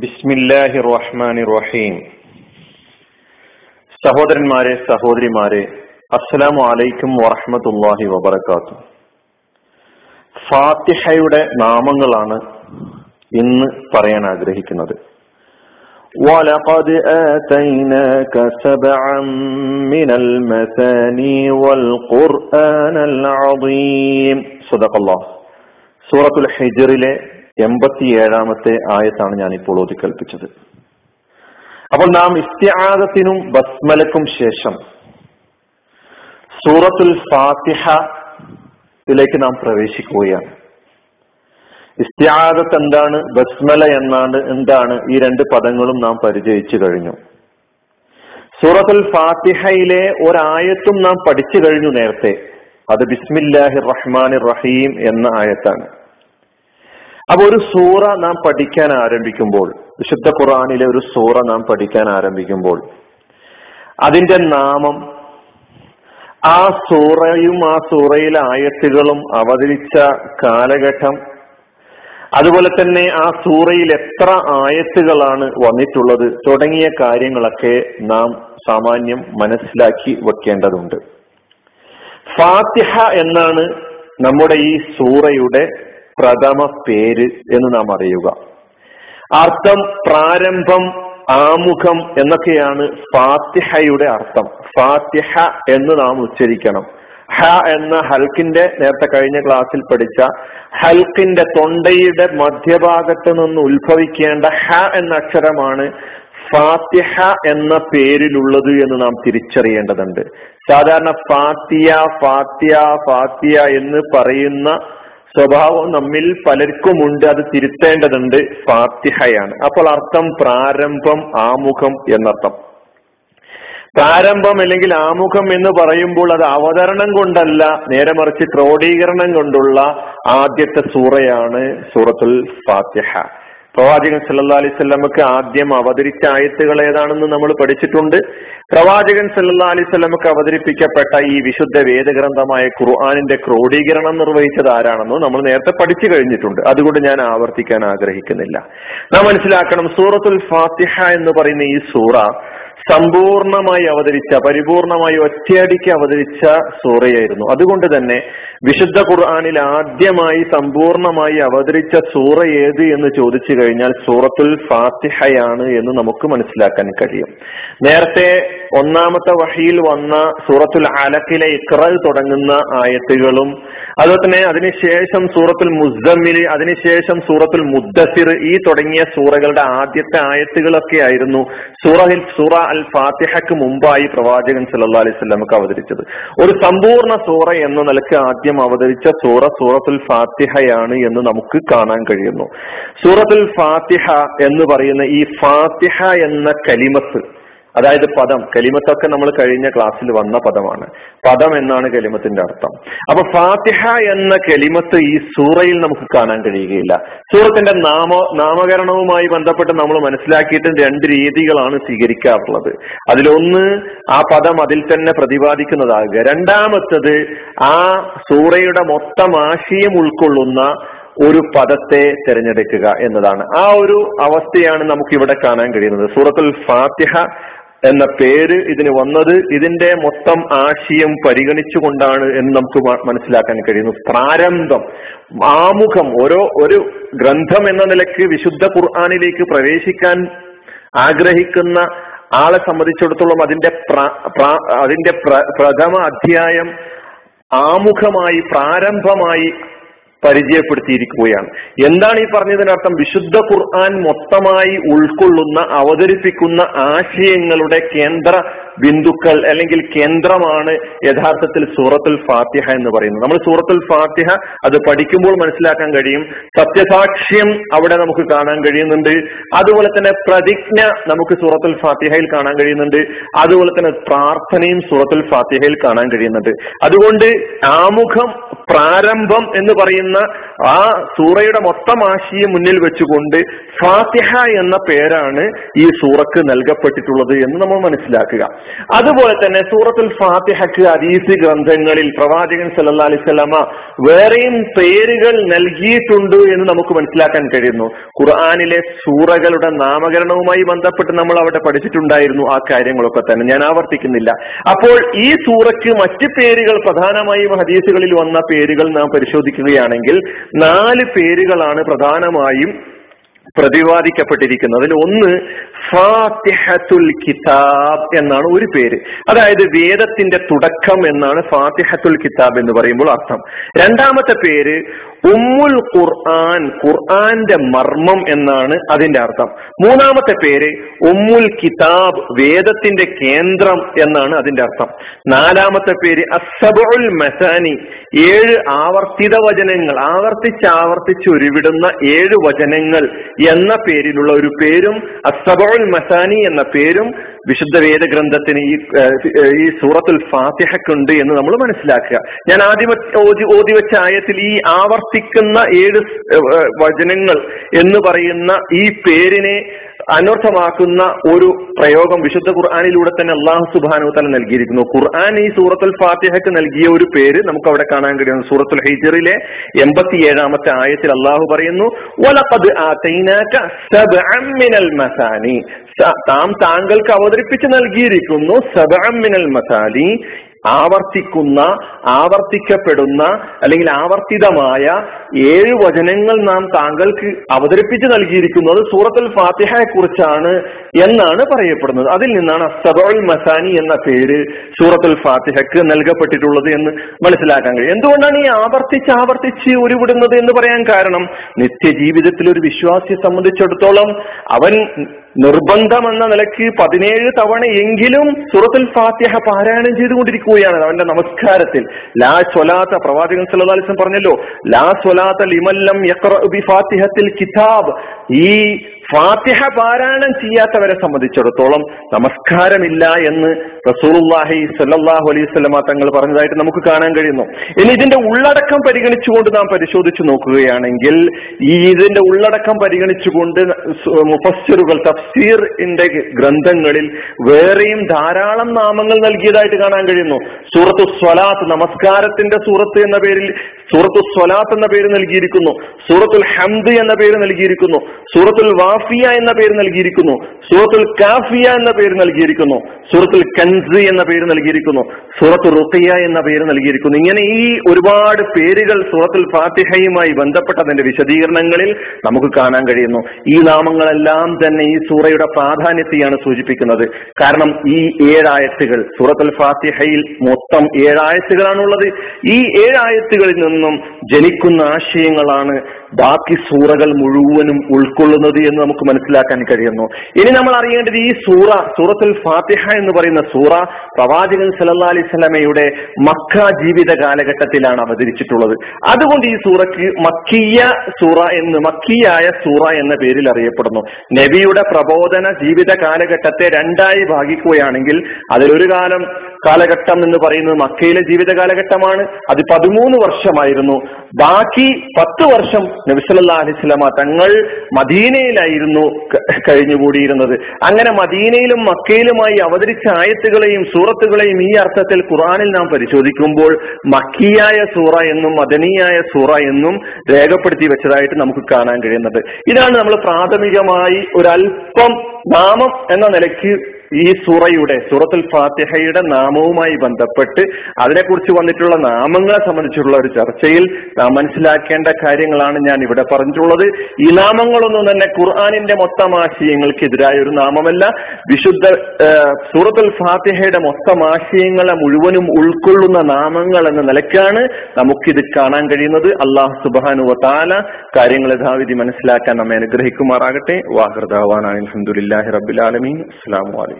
ബിസ്മില്ലാഹി റഹ്മാനി റഹീം സഹോദരന്മാരെ സഹോദരിമാരെ അസ്സലാമു അലൈക്കും വറഹമത്തല്ലാഹി വബർക്കാത്തു ഫാത്തിഹയുടെ നാമങ്ങളാണ് ഇന്ന് പറയാൻ ആഗ്രഹിക്കുന്നത് ولقد آتيناك سبعا من المثاني والقرآن العظيم صدق الله സൂറത്തുൽ ഹിജറിലെ എൺപത്തിയേഴാമത്തെ ആയത്താണ് ഞാൻ ഇപ്പോൾ ഓതിക്കൽപ്പിച്ചത്. അപ്പോൾ നാം ഇസ്തിയാദത്തിനും ബസ്മലക്കും ശേഷം സൂറത്തുൽ ഫാത്തിഹയിലേക്ക് നാം പ്രവേശിക്കുകയാണ്. ഇസ്തിആദത്ത് എന്താണ് ബസ്മല എന്നാണ് എന്താണ് ഈ രണ്ട് പദങ്ങളും നാം പരിചയിച്ചു കഴിഞ്ഞു. സൂറത്തുൽ ഫാത്തിഹയിലെ ഒരായത്തും നാം പഠിച്ചു കഴിഞ്ഞു നേരത്തെ. അത് ബിസ്മില്ലാഹി റഹ്മാൻ റഹീം എന്ന ആയത്താണ്. അപ്പൊ ഒരു സൂറ നാം പഠിക്കാൻ ആരംഭിക്കുമ്പോൾ വിശുദ്ധ ഖുറാനിലെ ഒരു സൂറ നാം പഠിക്കാൻ ആരംഭിക്കുമ്പോൾ അതിന്റെ നാമം ആ സൂറയും ആ സൂറയിലെ ആയത്തുകളും അവതരിച്ച കാലഘട്ടം അതുപോലെ തന്നെ ആ സൂറയിൽ എത്ര ആയത്തുകളാണ് വന്നിട്ടുള്ളത് തുടങ്ങിയ കാര്യങ്ങളൊക്കെ നാം സാമാന്യം മനസ്സിലാക്കി വെക്കേണ്ടതുണ്ട്. ഫാത്തിഹ എന്നാണ് നമ്മുടെ ഈ സൂറയുടെ പ്രഥമ പേര് എന്ന് നാം അറിയുക. അർത്ഥം പ്രാരംഭം ആമുഖം എന്നൊക്കെയാണ് ഫാത്തിഹയുടെ അർത്ഥം. ഫാത്തിഹ എന്ന് നാം ഉച്ചരിക്കണം. ഹ എന്ന ഹൽക്കിന്റെ നേരത്തെ കഴിഞ്ഞ ക്ലാസ്സിൽ പഠിച്ച ഹൽക്കിന്റെ തൊണ്ടയുടെ മധ്യഭാഗത്ത് നിന്ന് ഉത്ഭവിക്കേണ്ട ഹ എന്ന അക്ഷരമാണ് ഫാത്തിഹ എന്ന പേരിലുള്ളത് എന്ന് നാം തിരിച്ചറിയേണ്ടതുണ്ട്. സാധാരണ ഫാത്തിയ ഫാത്തിയ ഫാത്തിയ എന്ന് പറയുന്ന സ്വഭാവം നമ്മിൽ പലർക്കുമുണ്ട് അത് തിരുത്തേണ്ടതുണ്ട്. ഫാത്തിഹയാണ്. അപ്പോൾ അർത്ഥം പ്രാരംഭം ആമുഖം എന്നർത്ഥം. പ്രാരംഭം അല്ലെങ്കിൽ ആമുഖം എന്ന് പറയുമ്പോൾ അത് അവതരണം കൊണ്ടല്ല നേരെ മറിച്ച് ക്രോഡീകരണം കൊണ്ടുള്ള ആദ്യത്തെ സൂറയാണ് സൂറത്തുൽ ഫാത്തിഹ. പ്രവാചകൻ സല്ലാ അലൈഹി സ്വലമക്ക് ആദ്യം അവതരിച്ച ആയത്തുകൾ ഏതാണെന്ന് നമ്മൾ പഠിച്ചിട്ടുണ്ട്. പ്രവാചകൻ സല്ലാ അലൈഹി സ്വലമക്ക് അവതരിപ്പിക്കപ്പെട്ട ഈ വിശുദ്ധ വേദഗ്രന്ഥമായ ഖുർആാനിന്റെ ക്രോഡീകരണം നിർവഹിച്ചത് ആരാണെന്ന് നമ്മൾ നേരത്തെ പഠിച്ചു കഴിഞ്ഞിട്ടുണ്ട്. അതുകൊണ്ട് ഞാൻ ആവർത്തിക്കാൻ ആഗ്രഹിക്കുന്നില്ല. നാം മനസ്സിലാക്കണം സൂറത്തുൽ ഫാത്തിഹ എന്ന് പറയുന്ന ഈ സൂറ സമ്പൂർണമായി അവതരിച്ച പരിപൂർണമായി ഒറ്റയടിക്ക് അവതരിച്ച സൂറയായിരുന്നു. അതുകൊണ്ട് തന്നെ വിശുദ്ധ ഖുർആാനിൽ ആദ്യമായി സമ്പൂർണമായി അവതരിച്ച സൂറ ഏത് എന്ന് ചോദിച്ചു കഴിഞ്ഞാൽ സൂറത്തുൽ ഫാത്തിഹയാണ് എന്ന് നമുക്ക് മനസ്സിലാക്കാൻ കഴിയും. നേരത്തെ ഒന്നാമത്തെ വഹിയിൽ വന്ന സൂറത്തുൽ അലക്കിലെ ഇക്ര തുടങ്ങുന്ന ആയത്തുകളും അതുപോലെ തന്നെ അതിനുശേഷം സൂറത്തുൽ മുസ്തമിൽ അതിനുശേഷം സൂറത്തുൽ മുദ്ദസിർ ഈ തുടങ്ങിയ സൂറകളുടെ ആദ്യത്തെ ആയത്തുകളൊക്കെ ആയിരുന്നു. സൂറഹിൽ സൂറ അൽ ഫാത്തിഹക്ക് മുമ്പായി പ്രവാചകൻ സല്ലാ അലൈഹി സ്വലമുക്ക് അവതരിച്ചത്. ഒരു സമ്പൂർണ സൂറ എന്ന നിലയ്ക്ക് ആദ്യം അവതരിച്ച സൂറ സൂറത്തുൽ ഫാത്തിഹയാണ് എന്ന് നമുക്ക് കാണാൻ കഴിയുന്നു. സൂറത്തുൽ ഫാത്തിഹ എന്ന് പറയുന്ന ഈ ഫാത്തിഹ എന്ന കലിമത്ത് അതായത് പദം. കലിമത്തൊക്കെ നമ്മൾ കഴിഞ്ഞ ക്ലാസ്സിൽ വന്ന പദമാണ്. പദം എന്നാണ് കലിമത്തിന്റെ അർത്ഥം. അപ്പൊ ഫാത്തിഹ എന്ന കലിമത്ത് ഈ സൂറയിൽ നമുക്ക് കാണാൻ കഴിയുകയില്ല. സൂറത്തിന്റെ നാമ നാമകരണവുമായി ബന്ധപ്പെട്ട് നമ്മൾ മനസ്സിലാക്കിയിട്ട് രണ്ട് രീതികളാണ് സ്വീകരിക്കാറുള്ളത്. അതിലൊന്ന് ആ പദം അതിൽ തന്നെ പ്രതിപാദിക്കുന്നതാകുക. രണ്ടാമത്തത് ആ സൂറയുടെ മൊത്തം ആശയം ഉൾക്കൊള്ളുന്ന ഒരു പദത്തെ തിരഞ്ഞെടുക്കുക എന്നതാണ്. ആ ഒരു അവസ്ഥയാണ് നമുക്ക് ഇവിടെ കാണാൻ കഴിയുന്നത്. സൂറത്തുൽ ഫാത്തിഹ എന്ന പേര് ഇതിന് വന്നത് ഇതിന്റെ മൊത്തം ആശയം പരിഗണിച്ചുകൊണ്ടാണ് എന്ന് നമുക്ക് മനസ്സിലാക്കാൻ കഴിയുന്നു. പ്രാരംഭം ആമുഖം ഓരോ ഒരു ഗ്രന്ഥം എന്ന നിലയ്ക്ക് വിശുദ്ധ ഖുർആാനിലേക്ക് പ്രവേശിക്കാൻ ആഗ്രഹിക്കുന്ന ആളെ സംബന്ധിച്ചിടത്തോളം അതിന്റെ അതിന്റെ പ്രഥമ അധ്യായം ആമുഖമായി പ്രാരംഭമായി പരിചയപ്പെടുത്തിയിരിക്കുകയാണ്. എന്താണ് ഈ പറഞ്ഞതിനർത്ഥം? വിശുദ്ധ ഖുർആൻ മൊത്തമായി ഉൾക്കൊള്ളുന്ന അവതരിപ്പിക്കുന്ന ആശയങ്ങളുടെ കേന്ദ്ര ബിന്ദുക്കൾ അല്ലെങ്കിൽ കേന്ദ്രമാണ് യഥാർത്ഥത്തിൽ സൂറത്തുൽ ഫാത്തിഹ എന്ന് പറയുന്നത്. നമ്മൾ സൂറത്തുൽ ഫാത്തിഹ അത് പഠിക്കുമ്പോൾ മനസ്സിലാക്കാൻ കഴിയും. സത്യസാക്ഷ്യം അവിടെ നമുക്ക് കാണാൻ കഴിയുന്നുണ്ട്. അതുപോലെ തന്നെ പ്രതിജ്ഞ നമുക്ക് സൂറത്തുൽ ഫാത്തിഹയിൽ കാണാൻ കഴിയുന്നുണ്ട്. അതുപോലെ തന്നെ പ്രാർത്ഥനയും സൂറത്തുൽ ഫാത്തിഹയിൽ കാണാൻ കഴിയുന്നുണ്ട്. അതുകൊണ്ട് ആമുഖം പ്രാരംഭം എന്ന് പറയുന്ന ആ സൂറയുടെ മൊത്തം ആശയം മുന്നിൽ വെച്ചുകൊണ്ട് ഫാത്തിഹ എന്ന പേരാണ് ഈ സൂറക്ക് നൽകപ്പെട്ടിട്ടുള്ളത് എന്ന് നമ്മൾ മനസ്സിലാക്കുക. അതുപോലെ തന്നെ സൂറത്തുൽ ഫാത്തിഹക്ക് അതീസ് ഗ്രന്ഥങ്ങളിൽ പ്രവാചകൻ സല്ലാ അലിസ്വല്ലാമ വേറെയും പേരുകൾ നൽകിയിട്ടുണ്ട് എന്ന് നമുക്ക് മനസ്സിലാക്കാൻ കഴിയുന്നു. ഖുർആാനിലെ സൂറകളുടെ നാമകരണവുമായി ബന്ധപ്പെട്ട് നമ്മൾ അവിടെ പഠിച്ചിട്ടുണ്ടായിരുന്നു ആ കാര്യങ്ങളൊക്കെ തന്നെ. ഞാൻ ആവർത്തിക്കുന്നില്ല. അപ്പോൾ ഈ സൂറയ്ക്ക് മറ്റ് പേരുകൾ പ്രധാനമായും ഹദീസുകളിൽ വന്ന പേരുകൾ നാം പരിശോധിക്കുകയാണെങ്കിൽ നാല് പേരുകളാണ് പ്രധാനമായും പ്രതിപാദിക്കപ്പെട്ടിരിക്കുന്നത്. അതിൽ ഒന്ന് ഫാത്തിഹത്തുൽ കിതാബ് എന്നാണ് ഒരു പേര്. അതായത് വേദത്തിന്റെ തുടക്കം എന്നാണ് ഫാത്തിഹത്തുൽ കിതാബ് എന്ന് പറയുമ്പോൾ അർത്ഥം. രണ്ടാമത്തെ പേര് ഉമ്മുൽ ഖുർആൻ ഖുർആന്റെ മർമ്മം എന്നാണ് അതിന്റെ അർത്ഥം. മൂന്നാമത്തെ പേര് ഉമ്മുൽ കിതാബ് വേദത്തിന്റെ കേന്ദ്രം എന്നാണ് അതിന്റെ അർത്ഥം. നാലാമത്തെ പേര് അസബുൽ മസാനി ഏഴ് ആവർത്തിത വചനങ്ങൾ ആവർത്തിച്ച് ആവർത്തിച്ച് ഉരുവിടുന്ന ഏഴ് വചനങ്ങൾ എന്ന പേരിലുള്ള ഒരു പേരും അസബോൾ മസാനി എന്ന പേരും വിശുദ്ധ വേദഗ്രന്ഥത്തിന് ഈ ഈ സൂറത്തുൽ ഫാത്തിഹക്കുണ്ട് എന്ന് നമ്മൾ മനസ്സിലാക്കുക. ഞാൻ ആദ്യം ഓതി വെച്ച ആയത്തിൽ ഈ ആവർത്തിക്കുന്ന ഏഴ് വചനങ്ങൾ എന്ന് പറയുന്ന ഈ പേരിനെ അനർത്ഥമാക്കുന്ന ഒരു പ്രയോഗം വിശുദ്ധ ഖുർആാനിലൂടെ തന്നെ അള്ളാഹു സുബാനു തന്നെ നൽകിയിരിക്കുന്നു. ഖുർആൻ ഈ സൂറത്തുൽ ഫാത്തിഹക്ക് നൽകിയ ഒരു പേര് നമുക്ക് അവിടെ കാണാൻ കഴിയുന്നു. സൂറത്തുൽ ഹൈജറിലെ എൺപത്തി ഏഴാമത്തെ ആയത്തിൽ അള്ളാഹു പറയുന്നു താം താങ്കൾക്ക് അവതരിപ്പിച്ച് നൽകിയിരിക്കുന്നു സബഅമിനൽ മസാനി ആവർത്തിക്കുന്ന ആവർത്തിക്കപ്പെടുന്ന അല്ലെങ്കിൽ ആവർത്തിതമായ ഏഴ് വചനങ്ങൾ നാം താങ്കൾക്ക് അവതരിപ്പിച്ച് നൽകിയിരിക്കുന്നത് സൂറത്തുൽ ഫാത്തിഹയെ കുറിച്ചാണ് എന്നാണ് പറയപ്പെടുന്നത്. അതിൽ നിന്നാണ് അസബുൽ മസാനി എന്ന പേര് സൂറത്തുൽ ഫാത്തിഹക്ക് നൽകപ്പെട്ടിട്ടുള്ളത് എന്ന് മനസ്സിലാക്കാൻ കഴിയും. എന്തുകൊണ്ടാണ് ഈ ആവർത്തിച്ച് ആവർത്തിച്ച് ഉരുവിടുന്നത് എന്ന് പറയാൻ കാരണം? നിത്യജീവിതത്തിൽ ഒരു വിശ്വാസിയെ സംബന്ധിച്ചിടത്തോളം അവൻ നിർബന്ധം എന്ന നിലയ്ക്ക് പതിനേഴ് തവണ എങ്കിലും സൂറത്തുൽ ഫാത്തിഹ പാരായണം ചെയ്തുകൊണ്ടിരിക്കുകയാണ് അവന്റെ നമസ്കാരത്തിൽ. ലാ സ്വലാത്ത പ്രവാചകൻ സല്ലാസ്ലം പറഞ്ഞല്ലോ ലാ സ്വലാത്ത ലിമല്ലം ബി കിതാബ്. ഈ ഫാത്തിഹ പാരായണം ചെയ്യാത്തവരെ സംബന്ധിച്ചിടത്തോളം നമസ്കാരമില്ല എന്ന് റസൂലുല്ലാഹി സല്ലാഹു അലൈഹി തങ്ങൾ പറഞ്ഞതായിട്ട് നമുക്ക് കാണാൻ കഴിയുന്നു. ഇനി ഇതിന്റെ ഉള്ളടക്കം പരിഗണിച്ചുകൊണ്ട് നാം പരിശോധിച്ചു നോക്കുകയാണെങ്കിൽ ഈ ഇതിന്റെ ഉള്ളടക്കം പരിഗണിച്ചുകൊണ്ട് മുഫസ്സിറുകൾ തഫ്സീറിന്റെ ഗ്രന്ഥങ്ങളിൽ വേറെയും ധാരാളം നാമങ്ങൾ നൽകിയതായിട്ട് കാണാൻ കഴിയുന്നു. സൂറത്തു സ്വലാത്ത് നമസ്കാരത്തിന്റെ സൂറത്ത് എന്ന പേരിൽ സൂറത്തു സ്വലാത്ത് എന്ന പേര് നൽകിയിരിക്കുന്നു. സൂറത്തുൽ ഹംദ് എന്ന പേര് നൽകിയിരിക്കുന്നു. സൂറത്തുൽ വാഫിയ എന്ന പേര് നൽകിയിരിക്കുന്നു. സൂറത്തുൽ കാഫിയ എന്ന പേര് നൽകിയിരിക്കുന്നു. സൂറത്തുൽ കൻസ് എന്ന പേര് നൽകിയിരിക്കുന്നു. സൂറത്തു റുഖിയ എന്ന പേര് നൽകിയിരിക്കുന്നു. ഇങ്ങനെ ഈ ഒരുപാട് പേരുകൾ സൂറത്തുൽ ഫാത്തിഹയുമായി ബന്ധപ്പെട്ടതിന്റെ വിശദീകരണങ്ങളിൽ നമുക്ക് കാണാൻ കഴിയുന്നു. ഈ നാമങ്ങളെല്ലാം തന്നെ ഈ സൂറയുടെ പ്രാധാന്യത്തെയാണ് സൂചിപ്പിക്കുന്നത്. കാരണം ഈ ഏഴായത്തുകൾ സൂറത്തുൽ ഫാത്തിഹയിൽ മൊത്തം ഏഴായത്തുകളാണുള്ളത്. ഈ ഏഴായത്തുകളിൽ നിന്നും ജനിക്കുന്ന ആശയങ്ങളാണ് ബാക്കി സൂറകൾ മുഴുവനും ഉൾക്കൊള്ളുന്നത് എന്ന് നമുക്ക് മനസ്സിലാക്കാൻ കഴിയുന്നു. ഇനി നമ്മൾ അറിയേണ്ടത് ഈ സൂറ സൂറത്തുൽ ഫാത്തിഹ എന്ന് പറയുന്ന സൂറ പ്രവാചകൻ സല്ലാ അലൈഹി സ്വലമയുടെ മക്ക ജീവിത കാലഘട്ടത്തിലാണ് അവതരിച്ചിട്ടുള്ളത്. അതുകൊണ്ട് ഈ സൂറയ്ക്ക് മക്കിയ സൂറ എന്ന് മക്കിയായ സൂറ എന്ന പേരിൽ അറിയപ്പെടുന്നു. നബിയുടെ പ്രബോധന ജീവിത കാലഘട്ടത്തെ രണ്ടായി ഭാഗിക്കുകയാണെങ്കിൽ അതിലൊരു കാലം കാലഘട്ടം എന്ന് പറയുന്നത് മക്കയിലെ ജീവിത കാലഘട്ടമാണ്. അത് പതിമൂന്ന് വർഷമായിരുന്നു. ബാക്കി പത്ത് വർഷം നബിസല്ലാ അലിസ്ലാമ തങ്ങൾ മദീനയിലായിരുന്നു കഴിഞ്ഞുകൂടിയിരുന്നത്. അങ്ങനെ മദീനയിലും മക്കയിലുമായി അവതരിച്ച ആയത്തുകളെയും സൂറത്തുകളെയും ഈ അർത്ഥത്തിൽ ഖുറാനിൽ നാം പരിശോധിക്കുമ്പോൾ മക്കിയായ സൂറ എന്നും മദനീയായ സൂറ എന്നും രേഖപ്പെടുത്തി വെച്ചതായിട്ട് നമുക്ക് കാണാൻ കഴിയുന്നത്. ഇതാണ് നമ്മൾ പ്രാഥമികമായി ഒരല്പം നാമം എന്ന നിലയ്ക്ക് ഈ സൂറയുടെ സൂറത്തുൽ ഫാത്തിഹയുടെ നാമവുമായി ബന്ധപ്പെട്ട് അതിനെക്കുറിച്ച് വന്നിട്ടുള്ള നാമങ്ങളെ സംബന്ധിച്ചുള്ള ഒരു ചർച്ചയിൽ മനസ്സിലാക്കേണ്ട കാര്യങ്ങളാണ് ഞാൻ ഇവിടെ പറഞ്ഞിട്ടുള്ളത്. ഈ നാമങ്ങളൊന്നും തന്നെ ഖുർആാനിന്റെ മൊത്തം ആശയങ്ങൾക്കെതിരായ ഒരു നാമമല്ല. വിശുദ്ധ സൂറത്തുൽ ഫാത്തിഹയുടെ മൊത്തം ആശയങ്ങളെ മുഴുവനും ഉൾക്കൊള്ളുന്ന നാമങ്ങൾ എന്ന നിലയ്ക്കാണ് നമുക്കിത് കാണാൻ കഴിയുന്നത്. അള്ളാഹു സുബാനു താല കാര്യങ്ങൾ യഥാവിധി മനസ്സിലാക്കാൻ നമ്മെ അനുഗ്രഹിക്കുമാറാകട്ടെ. വാഹൃദാവാൻ അലഹമുല്ലാഹി റബുലാലമീൻ അസ്സാം വലൈക്കും